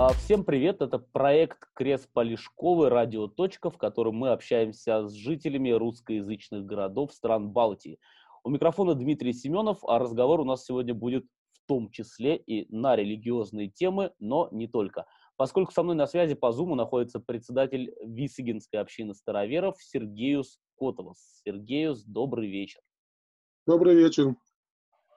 А, всем привет, это проект Крест Полишковый, радио «Точка», в котором мы общаемся с жителями русскоязычных городов стран Балтии. У микрофона Дмитрий Семенов, а разговор у нас сегодня будет в том числе и на религиозные темы, но не только. Поскольку со мной на связи по Зуму находится председатель Висыгинской общины староверов Сергеюс Котовос. Сергеюс, добрый вечер. Добрый вечер.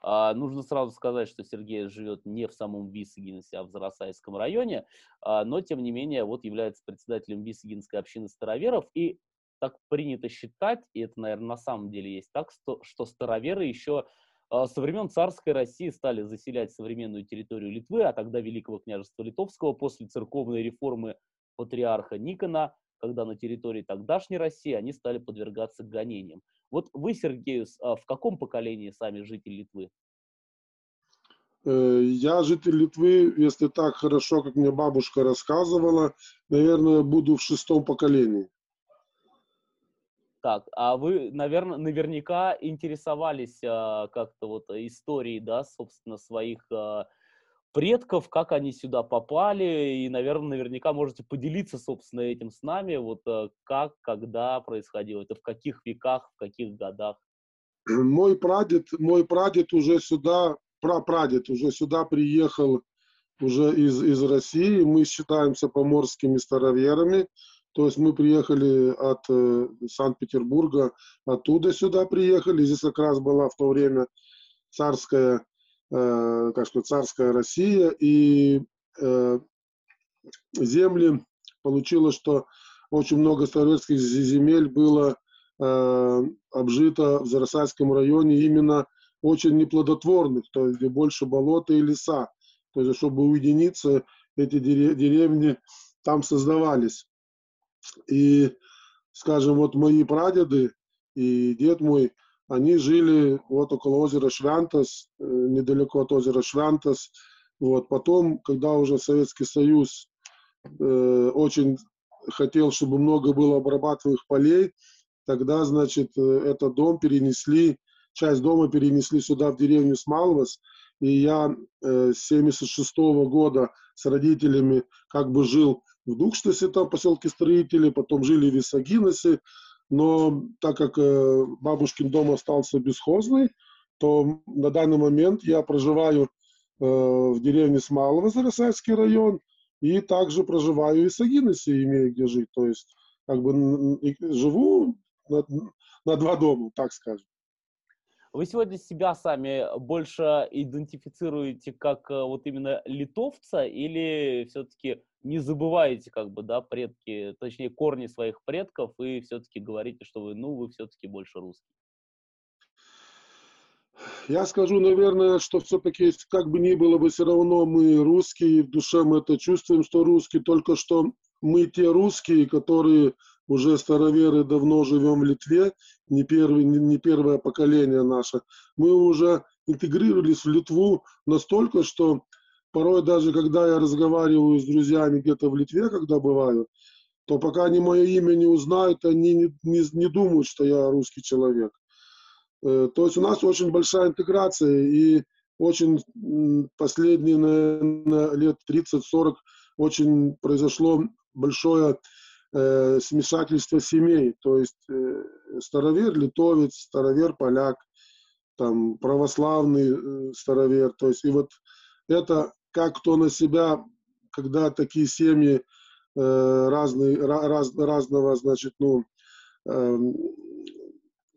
А, нужно сразу сказать, что Сергей живет не в самом Висагинсе, а в Зарасайском районе, а, но, тем не менее, вот является председателем Висагинской общины староверов, и так принято считать, и это, наверное, на самом деле есть так, что, что староверы еще а, со времен царской России стали заселять современную территорию Литвы, а тогда Великого княжества Литовского после церковной реформы патриарха Никона, когда на территории тогдашней России они стали подвергаться гонениям. Вот вы, Сергей, а, в каком поколении сами житель Литвы? Э, я житель Литвы, если так хорошо, как мне бабушка рассказывала, наверное, буду в шестом поколении. Так, а вы, наверное, наверняка интересовались а, как-то вот историей, да, собственно, своих а, предков, как они сюда попали, и, наверное, наверняка можете поделиться, собственно, этим с нами, вот э, как, когда происходило это, в каких веках, в каких годах. Мой прадед, мой прадед уже сюда, прапрадед уже сюда приехал уже из, из России, мы считаемся поморскими староверами, то есть мы приехали от э, Санкт-Петербурга, оттуда сюда приехали, здесь как раз была в то время царская э, как сказать, царская Россия, и э, земли получилось, что очень много советских земель было э, обжито в Зарасайском районе именно очень неплодотворных, то есть где больше болота и леса. То есть, чтобы уединиться, эти деревни там создавались. И, скажем, вот мои прадеды и дед мой, они жили вот около озера Швянтас, э, недалеко от озера Швянтас. Вот. Потом, когда уже Советский Союз э, очень хотел, чтобы много было обрабатываемых полей, тогда, значит, э, этот дом перенесли, часть дома перенесли сюда, в деревню Смалвас, и я э, с 76 -го года с родителями как бы жил в Дукштасе, там поселке строителей, потом жили в Висагиносе, но так как э, бабушкин дом остался бесхозный, то на данный момент я проживаю э, в деревне Смалово, Зарасайский район, и также проживаю и в Сагиносе, имею где жить. То есть как бы живу на, на два дома, так скажем. Вы сегодня себя сами больше идентифицируете как э, вот именно литовца или все-таки не забываете как бы, да, предки, точнее, корни своих предков и все-таки говорите, что вы, ну, вы все-таки больше русский? Я скажу, наверное, что все-таки, как бы ни было бы, все равно мы русские, в душе мы это чувствуем, что русские, только что мы те русские, которые уже староверы давно живем в Литве, не, первый, не, первое поколение наше. Мы уже интегрировались в Литву настолько, что порой даже когда я разговариваю с друзьями где-то в Литве, когда бываю, то пока они мое имя не узнают, они не, не, не думают, что я русский человек. Э, то есть у нас очень большая интеграция, и очень последние, наверное, лет 30-40 очень произошло большое э, смешательство семей. То есть э, старовер литовец, старовер поляк, там православный э, старовер. То есть и вот это как кто на себя, когда такие семьи э, разные, раз, разного, значит, ну, э,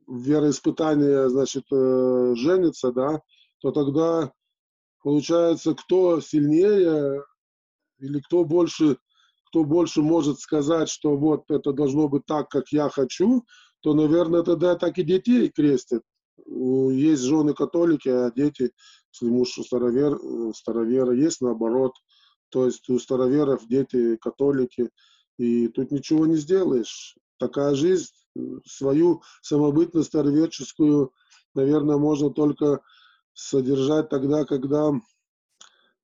вероиспытания, значит, э, женятся, да, то тогда получается, кто сильнее или кто больше, кто больше может сказать, что вот это должно быть так, как я хочу, то, наверное, тогда так и детей крестят. Есть жены католики, а дети, если муж старовер, э, старовера, есть наоборот. То есть у староверов дети католики, и тут ничего не сделаешь. Такая жизнь, э, свою самобытность староверческую, наверное, можно только содержать тогда, когда,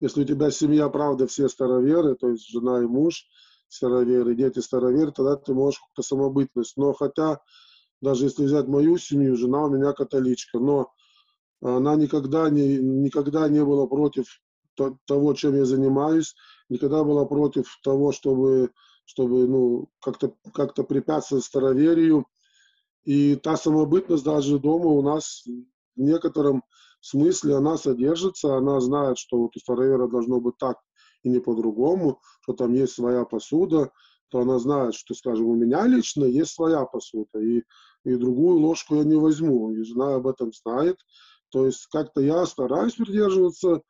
если у тебя семья, правда, все староверы, то есть жена и муж староверы, дети староверы, тогда ты можешь как-то самобытность. Но хотя, даже если взять мою семью, жена у меня католичка, но она никогда не, никогда не была против того, чем я занимаюсь, никогда была против того, чтобы, чтобы ну, как-то как препятствовать староверию. И та самобытность даже дома у нас в некотором смысле она содержится, она знает, что вот у старовера должно быть так и не по-другому, что там есть своя посуда, то она знает, что, скажем, у меня лично есть своя посуда, и, и другую ложку я не возьму, и жена об этом знает. То есть как-то я стараюсь придерживаться,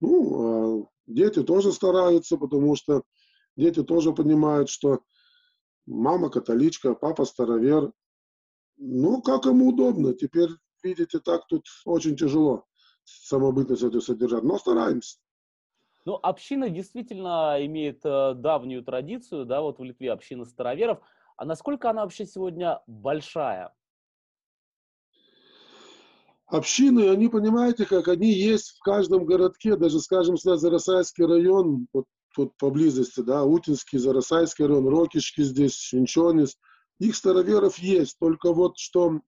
ну, а дети тоже стараются, потому что дети тоже понимают, что мама католичка, папа старовер. Ну, как ему удобно. Теперь, видите, так тут очень тяжело самобытность эту содержать, но стараемся. Ну, община действительно имеет э, давнюю традицию, да, вот в Литве община староверов. А насколько она вообще сегодня большая? Общины, они, понимаете, как они есть в каждом городке, даже, скажем, Зарасайский район, вот тут поблизости, да, Утинский, Зарасайский район, Рокишки здесь, Шинчонис, их староверов есть, только вот что,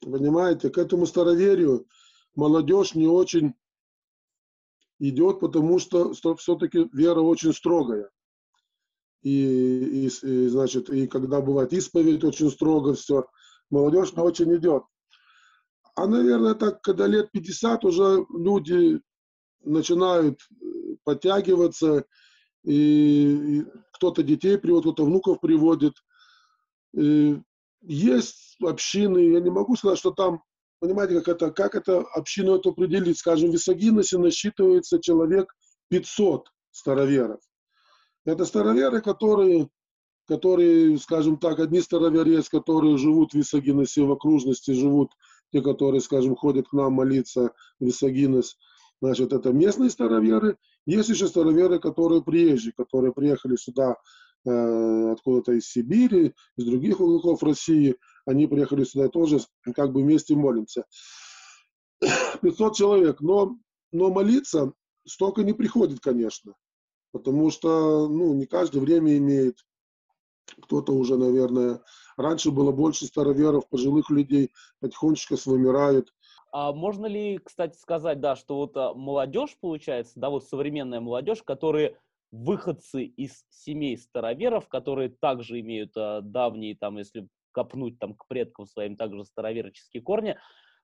понимаете, к этому староверию молодежь не очень идет, потому что, все-таки вера очень строгая. И, и, и, значит, и когда бывает исповедь очень строго все, молодежь не очень идет. А, наверное, так, когда лет 50 уже люди начинают э, подтягиваться, и, и кто-то детей приводит, кто-то внуков приводит. И есть общины, я не могу сказать, что там понимаете, как это, как это общину эту определить? Скажем, в Висагиносе насчитывается человек 500 староверов. Это староверы, которые, которые, скажем так, одни староверы есть, которые живут в Висагиносе, в окружности живут, те, которые, скажем, ходят к нам молиться в Висагинос. Значит, это местные староверы. Есть еще староверы, которые приезжие, которые приехали сюда откуда-то из Сибири, из других уголков России – они приехали сюда тоже, как бы вместе молимся. 500 человек, но, но молиться столько не приходит, конечно, потому что, ну, не каждое время имеет. Кто-то уже, наверное, раньше было больше староверов, пожилых людей, потихонечку вымирают. А можно ли, кстати, сказать, да, что вот а, молодежь, получается, да, вот современная молодежь, которые выходцы из семей староверов, которые также имеют а, давние, там, если копнуть там к предкам своим также староверческие корни,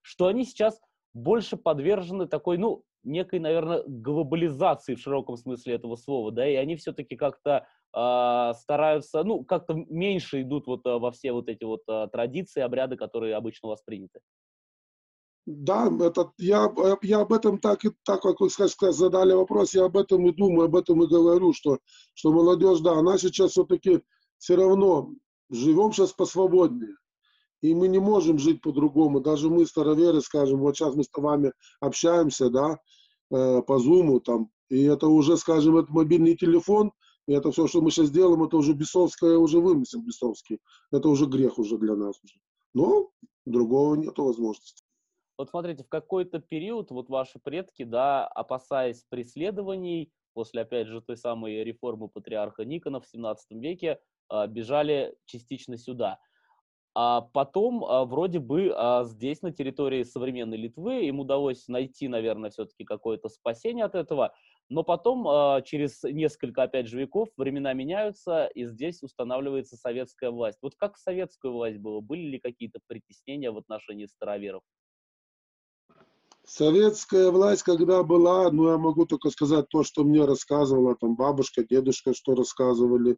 что они сейчас больше подвержены такой, ну, некой, наверное, глобализации в широком смысле этого слова, да, и они все-таки как-то э, стараются, ну, как-то меньше идут вот э, во все вот эти вот э, традиции, обряды, которые обычно восприняты. Да, это, я, я об этом так и так, как вы сказали, задали вопрос, я об этом и думаю, об этом и говорю, что, что молодежь, да, она сейчас все-таки все равно живем сейчас посвободнее. И мы не можем жить по-другому. Даже мы, староверы, скажем, вот сейчас мы с вами общаемся, да, э, по зуму там, и это уже, скажем, это мобильный телефон, и это все, что мы сейчас делаем, это уже бесовское, уже вымысел бесовский. Это уже грех уже для нас. Но другого нет возможности. Вот смотрите, в какой-то период вот ваши предки, да, опасаясь преследований, после, опять же, той самой реформы патриарха Никона в 17 веке, а, бежали частично сюда. А потом, а, вроде бы, а, здесь, на территории современной Литвы, им удалось найти, наверное, все-таки какое-то спасение от этого. Но потом, через несколько, опять же, веков, времена меняются, и здесь устанавливается советская власть. Вот как советская власть была? Были ли какие-то притеснения в отношении староверов? Советская власть, когда была, ну, я могу только сказать то, что мне рассказывала там бабушка, дедушка, что рассказывали.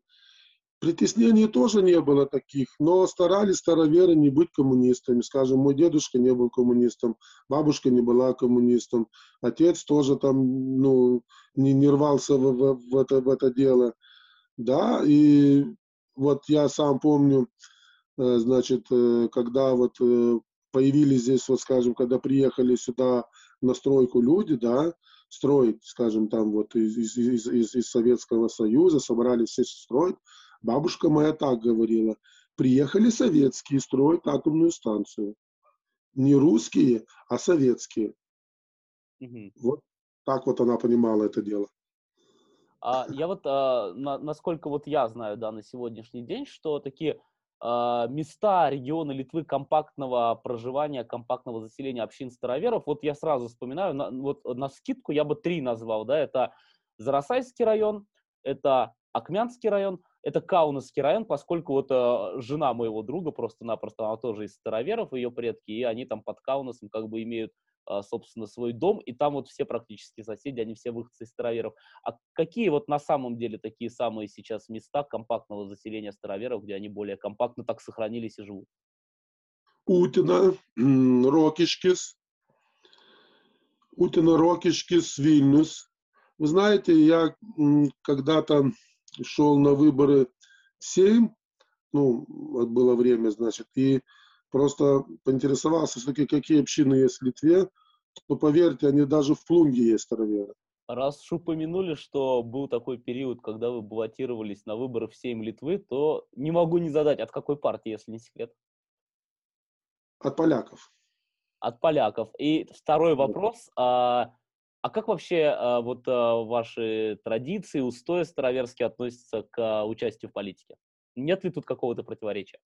Притеснений тоже не было таких, но старались староверы не быть коммунистами. Скажем, мой дедушка не был коммунистом, бабушка не была коммунистом, отец тоже там ну, не, не рвался в, в, в, это, в это дело. Да, и вот я сам помню, э, значит, э, когда вот э, появились здесь, вот скажем, когда приехали сюда на стройку люди, да, строить, скажем, там вот из, из, из, из, из Советского Союза, собрались все строить, Бабушка моя так говорила. Приехали советские строить атомную станцию. Не русские, а советские. Угу. Вот так вот она понимала это дело. А, я вот, а, на, насколько вот я знаю, да, на сегодняшний день, что такие места, регионы Литвы компактного проживания, компактного заселения общин староверов. Вот я сразу вспоминаю, на, вот на скидку я бы три назвал, да, это Зарасайский район, это Акмянский район, это Каунасский район, поскольку вот э, жена моего друга просто-напросто, она тоже из староверов, ее предки, и они там под Каунасом как бы имеют а, собственно, свой дом, и там вот все практически соседи, они все выходцы из староверов. А какие вот на самом деле такие самые сейчас места компактного заселения староверов, где они более компактно так сохранились и живут? Утина, Рокишкис, Утина, Рокишкис, Вильнюс. Вы знаете, я когда-то шел на выборы в Сейм, ну, было время, значит, и просто поинтересовался, все-таки какие общины есть в Литве, то поверьте, они даже в Плунге есть староверы. Раз уж упомянули, что был такой период, когда вы баллотировались на выборы в Сейм Литвы, то не могу не задать, от какой партии, если не секрет? От поляков. От поляков. И второй вопрос. А, а как вообще а, вот а, ваши традиции, устои староверские относятся к а, участию в политике? Нет ли тут какого-то противоречия?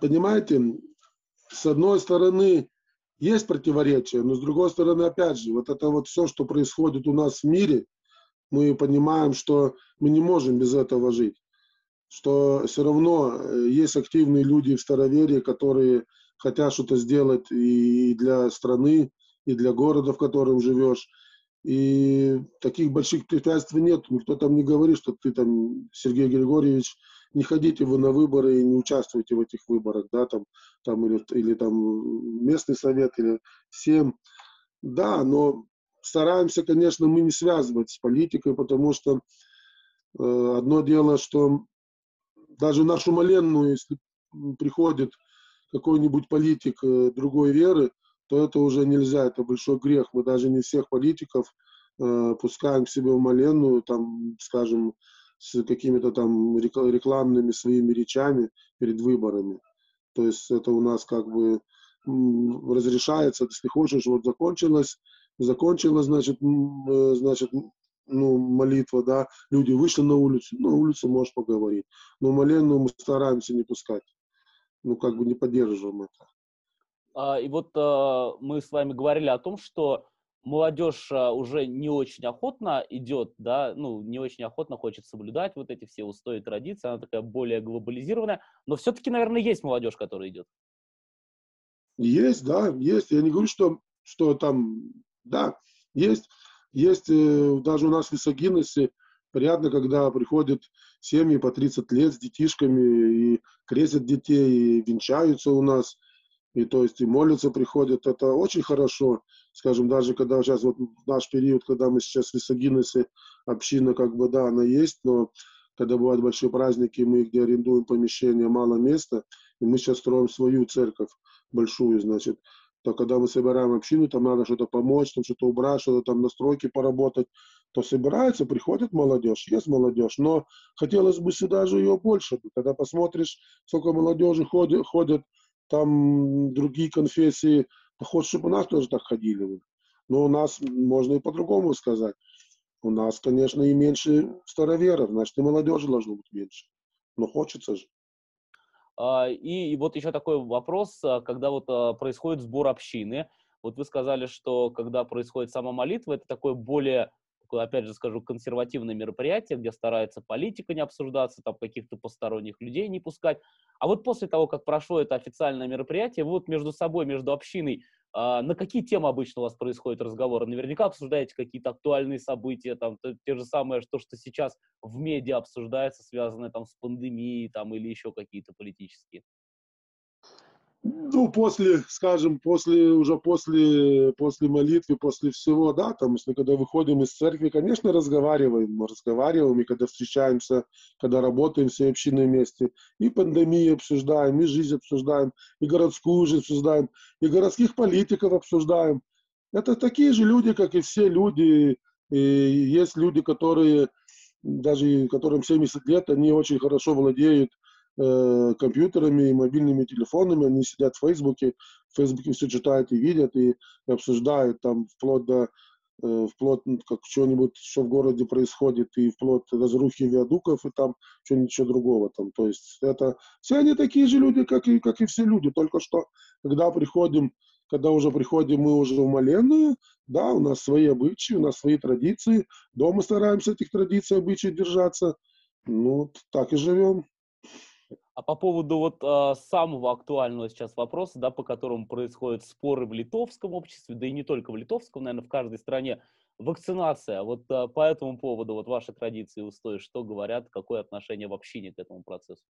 Понимаете, с одной стороны, есть противоречия, но с другой стороны, опять же, вот это вот все, что происходит у нас в мире, мы понимаем, что мы не можем без этого жить. Что все равно э, есть активные люди в староверии, которые хотят что-то сделать и для страны, и для города, в котором живешь. И таких больших препятствий нет. Никто там не говорит, что ты там, Сергей Григорьевич, не ходите вы на выборы и не участвуйте в этих выборах, да, там, там или, или там местный совет, или всем. Да, но стараемся, конечно, мы не связывать с политикой, потому что э, одно дело, что даже нашу Маленную, если приходит какой-нибудь политик э, другой веры, то это уже нельзя, это большой грех. Мы даже не всех политиков э, пускаем к себе в Маленную, там, скажем, с какими-то там рекламными своими речами перед выборами. То есть это у нас как бы разрешается, если хочешь, вот закончилось, закончилось, значит, э, значит, ну, молитва, да, люди вышли на улицу, на улице можешь поговорить. Но моленную мы стараемся не пускать. Ну, как бы не поддерживаем это. А, и вот а, мы с вами говорили о том, что молодежь а, уже не очень охотно идет, да, ну, не очень охотно хочет соблюдать вот эти все устои традиции, она такая более глобализированная, но все-таки, наверное, есть молодежь, которая идет. Есть, да, есть. Я не говорю, что, что там, да, есть, есть э, даже у нас в Висогинесе, приятно, когда приходят семьи по 30 лет с детишками и крестят детей, и венчаются у нас, и то есть и молятся, приходят, это очень хорошо скажем, даже когда сейчас вот наш период, когда мы сейчас в Висагинесе, община как бы, да, она есть, но когда бывают большие праздники, мы где арендуем помещение, мало места, и мы сейчас строим свою церковь большую, значит, то когда мы собираем общину, там надо что-то помочь, там что-то убрать, что-то там настройки поработать, то собирается, приходит молодежь, есть молодежь, но хотелось бы сюда же ее больше. Когда посмотришь, сколько молодежи ходят, ходят там другие конфессии, Хочешь, чтобы у нас тоже так ходили. Но у нас можно и по-другому сказать. У нас, конечно, и меньше староверов, значит, и молодежи должно быть меньше. Но хочется же. А, и, и вот еще такой вопрос, а, когда вот а, происходит сбор общины, вот вы сказали, что когда происходит сама молитва, это такое более опять же скажу, консервативное мероприятие, где старается политика не обсуждаться, там каких-то посторонних людей не пускать. А вот после того, как прошло это официальное мероприятие, вот между собой, между общиной, а, на какие темы обычно у вас происходят разговоры? Наверняка обсуждаете какие-то актуальные события, там, то, те же самые, то, что сейчас в медиа обсуждается, связанное там с пандемией, там, или еще какие-то политические. Ну, после, скажем, после, уже после, после молитвы, после всего, да, там, если когда выходим из церкви, конечно, разговариваем, разговариваем, и когда встречаемся, когда работаем все общины вместе, и пандемию обсуждаем, и жизнь обсуждаем, и городскую жизнь обсуждаем, и городских политиков обсуждаем. Это такие же люди, как и все люди, и есть люди, которые, даже которым 70 лет, они очень хорошо владеют э, компьютерами и мобильными телефонами, они сидят в Фейсбуке, в Фейсбуке все читают и видят, и, и обсуждают там вплоть до э, вплоть как что-нибудь, что в городе происходит, и вплоть разрухи виадуков, и там что-нибудь еще другого там. То есть это все они такие же люди, как и, как и все люди, только что когда приходим, когда уже приходим мы уже в Маленную, да, у нас свои обычаи, у нас свои традиции, дома стараемся этих традиций, обычаев держаться, ну, так и живем. А по поводу вот э, самого актуального сейчас вопроса, да, по которому происходят споры в литовском обществе, да и не только в литовском, наверное, в каждой стране, вакцинация. Вот э, по этому поводу, вот ваши традиции и устои, что говорят, какое отношение в общине к этому процессу?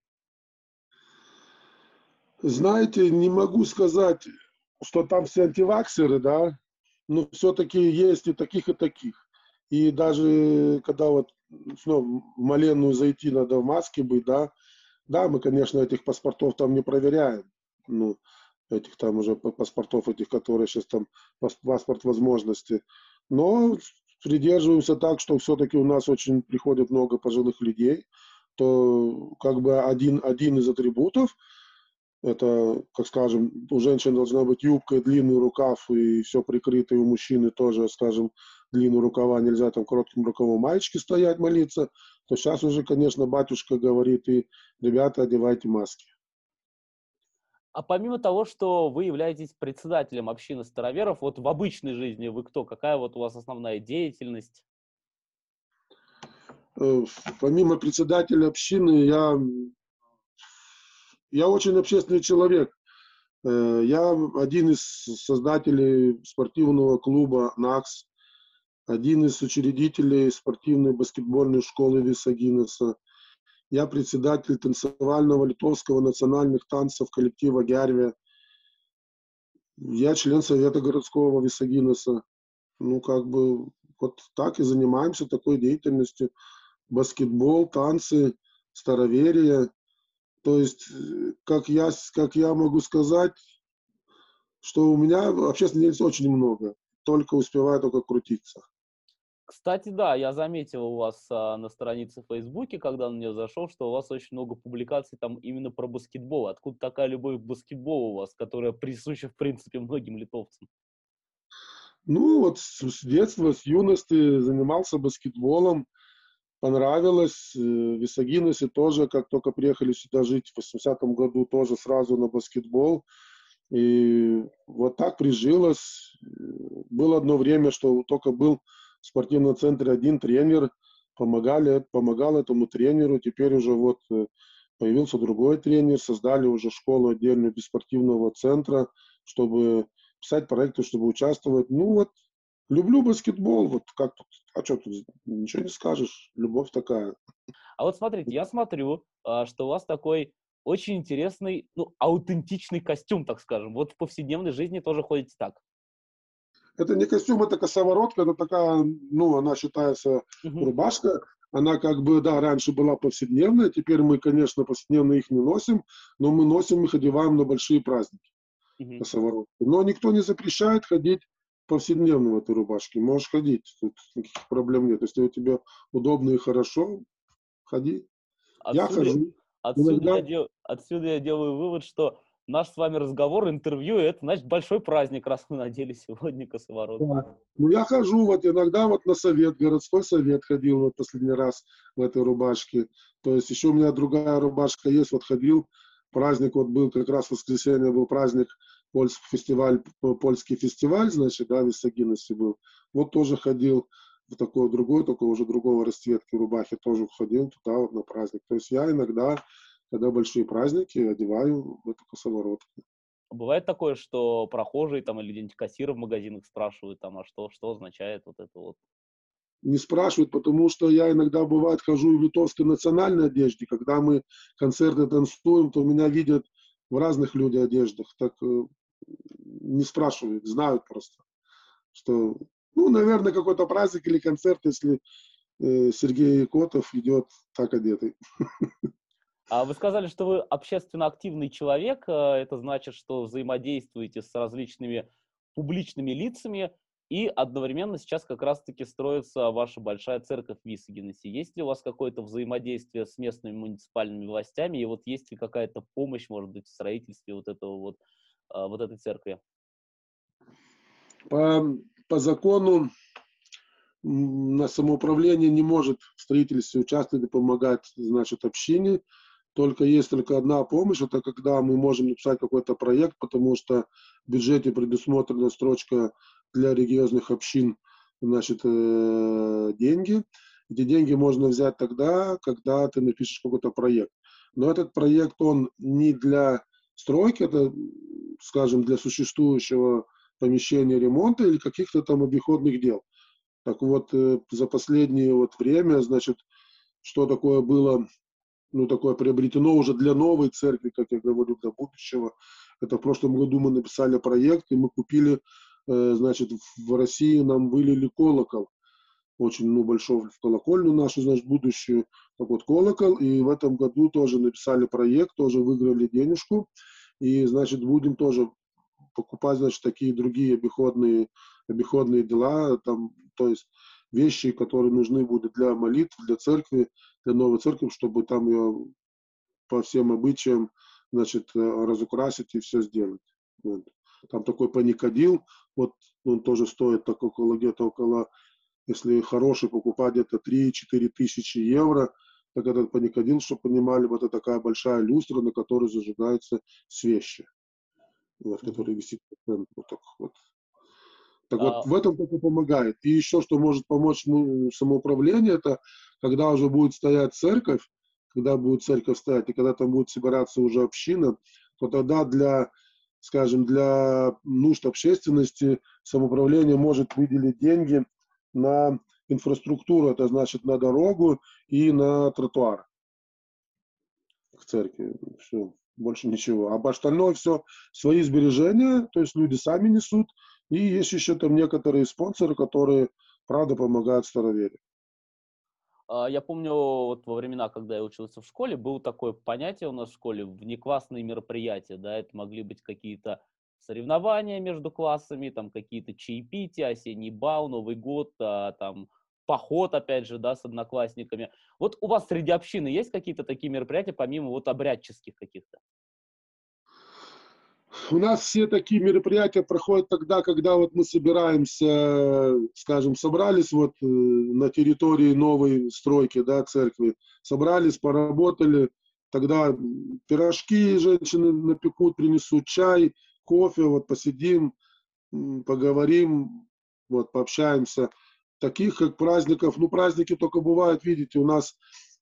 Знаете, не могу сказать, что там все антиваксеры, да, но все-таки есть и таких, и таких. И даже когда вот ну, в Маленную зайти надо в маске быть, да, да, мы, конечно, этих паспортов там не проверяем. Ну, этих там уже паспортов, этих, которые сейчас там паспорт возможности. Но придерживаемся так, что все-таки у нас очень приходит много пожилых людей, то как бы один, один из атрибутов, это, как скажем, у женщин должна быть юбка, длинный рукав и все прикрыто, и у мужчины тоже, скажем, длинные рукава, нельзя там коротким рукавом маечки стоять, молиться, то сейчас уже, конечно, батюшка говорит, и ребята, одевайте маски. А помимо того, что вы являетесь председателем общины староверов, вот в обычной жизни вы кто? Какая вот у вас основная деятельность? Э, помимо председателя общины, я, я очень общественный человек. Э, я один из создателей спортивного клуба НАКС один из учредителей спортивной баскетбольной школы Висагинеса. Я председатель танцевального литовского национальных танцев коллектива Герве. Я член Совета городского Висагинеса. Ну, как бы, вот так и занимаемся такой деятельностью. Баскетбол, танцы, староверие. То есть, как я, как я могу сказать, что у меня общественной деятельности очень много. Только успеваю только крутиться. Кстати, да, я заметил у вас а, на странице в Фейсбуке, когда на нее зашел, что у вас очень много публикаций там именно про баскетбол. Откуда такая любовь к баскетболу у вас, которая присуща, в принципе, многим литовцам? Ну, вот с детства, с юности занимался баскетболом. Понравилось. Э, в Висагиносе тоже, как только приехали сюда жить в 80-м году, тоже сразу на баскетбол. И вот так прижилось. Было одно время, что только был в спортивном центре один тренер, помогали, помогал этому тренеру, теперь уже вот э, появился другой тренер, создали уже школу отдельную без спортивного центра, чтобы писать проекты, чтобы участвовать. Ну вот, люблю баскетбол, вот как тут, а что тут, ничего не скажешь, любовь такая. А вот смотрите, я смотрю, а, что у вас такой очень интересный, ну, аутентичный костюм, так скажем. Вот в повседневной жизни тоже ходите так. Это не костюм, это косоворотка, это такая, ну, она считается рубашка. Она как бы, да, раньше была повседневная, теперь мы, конечно, повседневно их не носим, но мы носим их, одеваем на большие праздники. Uh-huh. Косоворотки. Но никто не запрещает ходить повседневно в этой рубашке. Можешь ходить, тут никаких проблем нет. Если у тебя удобно и хорошо, ходи. Отсюда, я хожу. Отсюда, Иногда... я дел, отсюда я делаю вывод, что наш с вами разговор, интервью, это, значит, большой праздник, раз мы надели сегодня косоворот. Да. Ну, я хожу вот иногда вот на совет, городской совет ходил вот последний раз в этой рубашке. То есть еще у меня другая рубашка есть, вот ходил, праздник вот был, как раз в воскресенье был праздник, польский фестиваль, польский фестиваль, значит, да, в Висагиносе был. Вот тоже ходил в такой другой, только уже другого расцветки рубахи тоже ходил туда вот на праздник. То есть я иногда когда большие праздники, одеваю в эту косоворотку. Бывает такое, что прохожие там или где-нибудь кассиры в магазинах спрашивают там, а что, что означает вот это вот? Не спрашивают, потому что я иногда, бывает, хожу в литовской национальной одежде. Когда мы концерты танцуем, то меня видят в разных людей одеждах. Так э, не спрашивают, знают просто, что, ну, наверное, какой-то праздник или концерт, если э, Сергей Котов идет так одетый. А вы сказали, что вы общественно активный человек. Э, это значит, что взаимодействуете с различными публичными лицами, и одновременно сейчас как раз-таки строится ваша большая церковь в Висагенесе. Есть ли у вас какое-то взаимодействие с местными муниципальными властями, и вот есть ли какая-то помощь, может быть, в строительстве вот этого вот, э, вот этой церкви? По, по закону на самоуправление не может в строительстве участвовать и помогать, значит, общине. Только есть только одна помощь, это когда мы можем написать какой-то проект, потому что в бюджете предусмотрена строчка для религиозных общин, значит, э, деньги. Эти деньги можно взять тогда, когда ты напишешь какой-то проект. Но этот проект, он не для стройки, это, скажем, для существующего помещения ремонта или каких-то там обиходных дел. Так вот, э, за последнее вот время, значит, что такое было, ну, такое приобретено уже для новой церкви, как я говорю, для будущего. Это в прошлом году мы написали проект, и мы купили, значит, в России нам вылили колокол очень ну, большой в колокольню нашу, значит, будущую, так вот, колокол, и в этом году тоже написали проект, тоже выиграли денежку, и, значит, будем тоже покупать, значит, такие другие обиходные, обиходные дела, там, то есть вещи, которые нужны будут для молитв, для церкви, для новой церкви, чтобы там ее по всем обычаям, значит, разукрасить и все сделать. Вот. Там такой паникодил, вот он тоже стоит так около где-то около если хороший покупать где-то 3-4 тысячи евро, так этот паникодил, чтобы понимали, вот это такая большая люстра, на которой зажигаются свечи, вот, который висит вот так вот. Так а... вот, в этом только помогает. И еще, что может помочь самоуправление, это когда уже будет стоять церковь, когда будет церковь стоять, и когда там будет собираться уже община, то тогда для, скажем, для нужд общественности самоуправление может выделить деньги на инфраструктуру, это значит на дорогу и на тротуар к церкви. Все, больше ничего. А остальное все свои сбережения, то есть люди сами несут. И есть еще там некоторые спонсоры, которые, правда, помогают старовере. А, я помню, вот во времена, когда я учился в школе, было такое понятие у нас в школе, внеклассные мероприятия, да, это могли быть какие-то соревнования между классами, там какие-то чаепития, осенний бал, Новый год, а, там поход, опять же, да, с одноклассниками. Вот у вас среди общины есть какие-то такие мероприятия, помимо вот обрядческих каких-то? У нас все такие мероприятия проходят тогда, когда вот мы собираемся, скажем, собрались вот э, на территории новой стройки, да, церкви, собрались, поработали, тогда пирожки женщины напекут, принесут чай, кофе, вот посидим, поговорим, вот пообщаемся. Таких как праздников, ну праздники только бывают, видите, у нас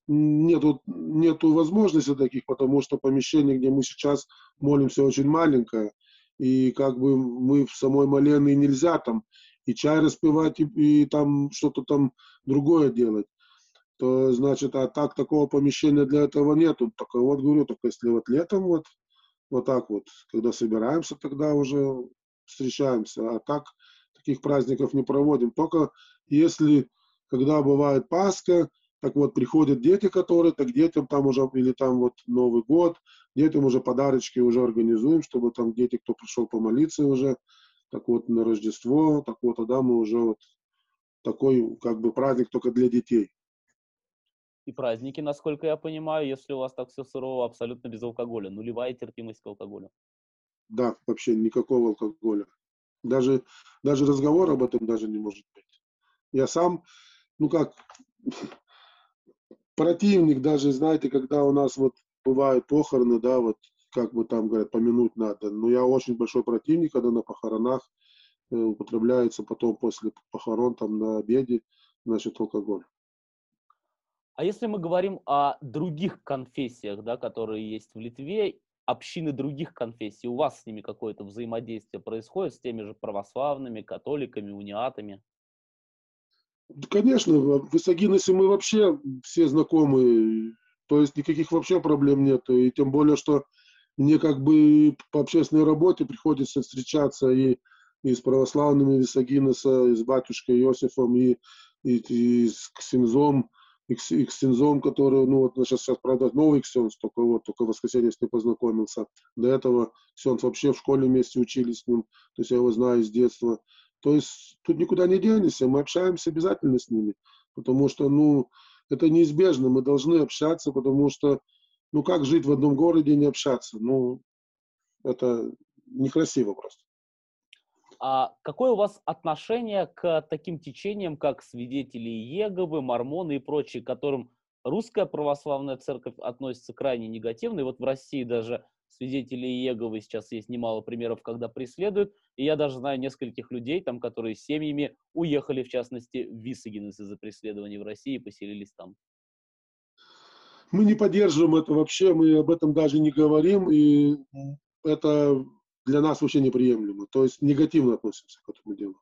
нету, нету возможности таких, потому что помещение, где мы сейчас молимся, очень маленькое. И как бы мы в самой моленной нельзя там и чай распивать, и, и там что-то там другое делать. То значит, а так такого помещения для этого нету. Только вот говорю, только если вот летом вот вот так вот, когда собираемся, тогда уже встречаемся. А так таких праздников не проводим. Только если, когда бывает Пасха, так вот, приходят дети, которые, так детям там уже, или там вот Новый год, детям уже подарочки уже организуем, чтобы там дети, кто пришел помолиться уже, так вот, на Рождество, так вот, тогда мы уже вот такой, как бы, праздник только для детей и праздники, насколько я понимаю, если у вас так все сурово, абсолютно без алкоголя, нулевая терпимость к алкоголю. Да, вообще никакого алкоголя. Даже, даже разговор об этом даже не может быть. Я сам, ну как, противник даже, знаете, когда у нас вот бывают похороны, да, вот как бы там говорят, помянуть надо. Но я очень большой противник, когда на похоронах э, употребляется потом после похорон там на обеде, значит, алкоголь. А если мы говорим о других конфессиях, да, которые есть в Литве, общины других конфессий, у вас с ними какое-то взаимодействие происходит с теми же православными, католиками, униатами? Конечно, в Исагиносе мы вообще все знакомы, то есть никаких вообще проблем нет. И тем более, что мне как бы по общественной работе приходится встречаться и, и с православными Висагиноса, и с батюшкой Иосифом, и, и, и с Ксензом, экстензом, который, ну вот сейчас, сейчас правда, новый ксенс, только вот, только в воскресенье с ним познакомился. До этого ксенс вообще в школе вместе учились с ним, то есть я его знаю с детства. То есть тут никуда не денешься, мы общаемся обязательно с ними, потому что, ну, это неизбежно, мы должны общаться, потому что, ну, как жить в одном городе и не общаться? Ну, это некрасиво просто. А какое у вас отношение к таким течениям, как свидетели Еговы, мормоны и прочие, к которым русская православная церковь относится крайне негативно? И вот в России даже свидетели Иеговы сейчас есть немало примеров, когда преследуют. И я даже знаю нескольких людей, там, которые с семьями уехали, в частности, в Виссагенес из-за преследований в России и поселились там. Мы не поддерживаем это вообще, мы об этом даже не говорим, и это для нас вообще неприемлемо. То есть негативно относимся к этому делу.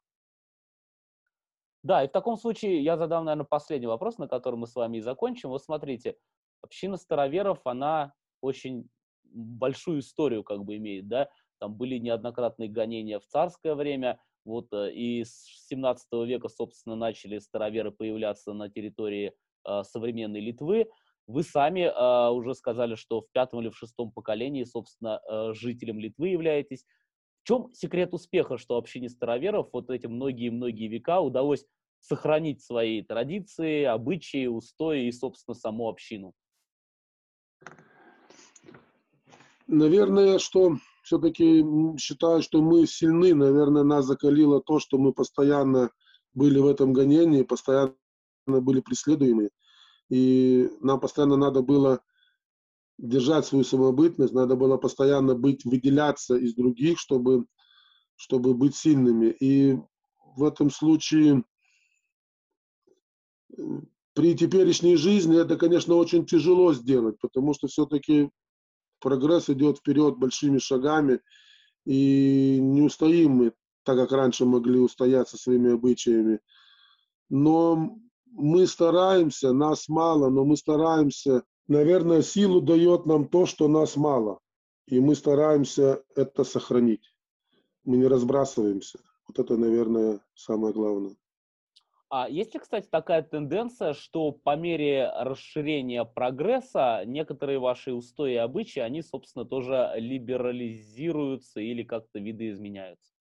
Да, и в таком случае я задам, наверное, последний вопрос, на который мы с вами и закончим. Вот смотрите, община староверов, она очень большую историю как бы имеет, да, там были неоднократные гонения в царское время, вот, э, и с 17 века, собственно, начали староверы появляться на территории э, современной Литвы. Вы сами э, уже сказали, что в пятом или в шестом поколении, собственно, э, жителем Литвы являетесь. В чем секрет успеха, что общине староверов вот эти многие-многие века удалось сохранить свои традиции, обычаи, устои и, собственно, саму общину? Наверное, что все-таки считаю, что мы сильны. Наверное, нас закалило то, что мы постоянно были в этом гонении, постоянно были преследуемы. И нам постоянно надо было держать свою самобытность, надо было постоянно быть, выделяться из других, чтобы, чтобы быть сильными. И в этом случае при теперешней жизни это, конечно, очень тяжело сделать, потому что все-таки прогресс идет вперед большими шагами, и не устоим мы так, как раньше могли устоять со своими обычаями. Но мы стараемся, нас мало, но мы стараемся. Наверное, силу дает нам то, что нас мало. И мы стараемся это сохранить. Мы не разбрасываемся. Вот это, наверное, самое главное. А есть ли, кстати, такая тенденция, что по мере расширения прогресса некоторые ваши устои и обычаи, они, собственно, тоже либерализируются или как-то видоизменяются?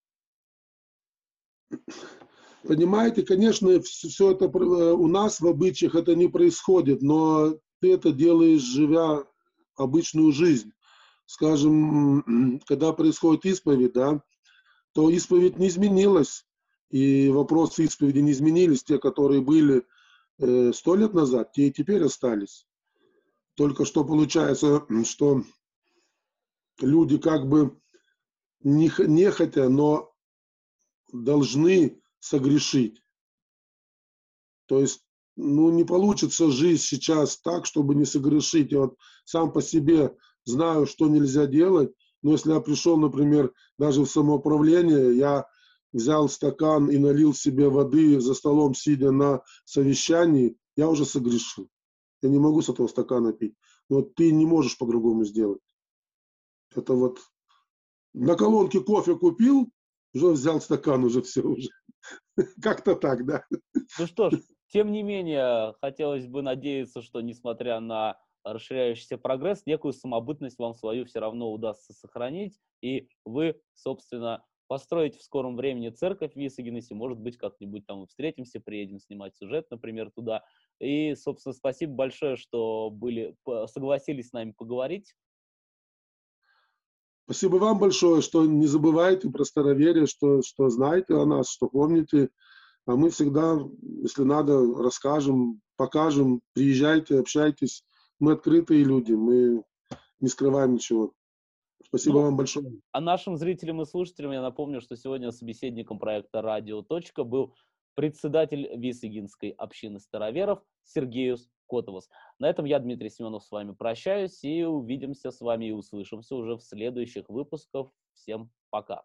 Понимаете, конечно, все это э, у нас в обычаях это не происходит, но ты это делаешь, живя обычную жизнь. Скажем, когда происходит исповедь, да, то исповедь не изменилась и вопросы исповеди не изменились, те, которые были э, сто лет назад, те и теперь остались. Только что получается, что люди как бы не, нехотя, но должны согрешить. То есть, ну, не получится жизнь сейчас так, чтобы не согрешить. Я вот сам по себе знаю, что нельзя делать, но если я пришел, например, даже в самоуправление, я взял стакан и налил себе воды за столом, сидя на совещании, я уже согрешил. Я не могу с этого стакана пить. Но ты не можешь по-другому сделать. Это вот на колонке кофе купил, уже взял стакан, уже все уже. Как-то так, да. Ну что ж, тем не менее, хотелось бы надеяться, что несмотря на расширяющийся прогресс, некую самобытность вам свою все равно удастся сохранить, и вы, собственно, построить в скором времени церковь в Висагенесе, может быть, как-нибудь там встретимся, приедем снимать сюжет, например, туда. И, собственно, спасибо большое, что были, согласились с нами поговорить. Спасибо вам большое, что не забывайте про староверие, что, что знаете о нас, что помните. А мы всегда, если надо, расскажем, покажем, приезжайте, общайтесь. Мы открытые люди, мы не скрываем ничего. Спасибо ну, вам большое. А нашим зрителям и слушателям я напомню, что сегодня собеседником проекта «Радио. Точка» был председатель Висыгинской общины староверов Сергеюс Котовос. На этом я, Дмитрий Семенов, с вами прощаюсь и увидимся с вами и услышимся уже в следующих выпусках. Всем пока.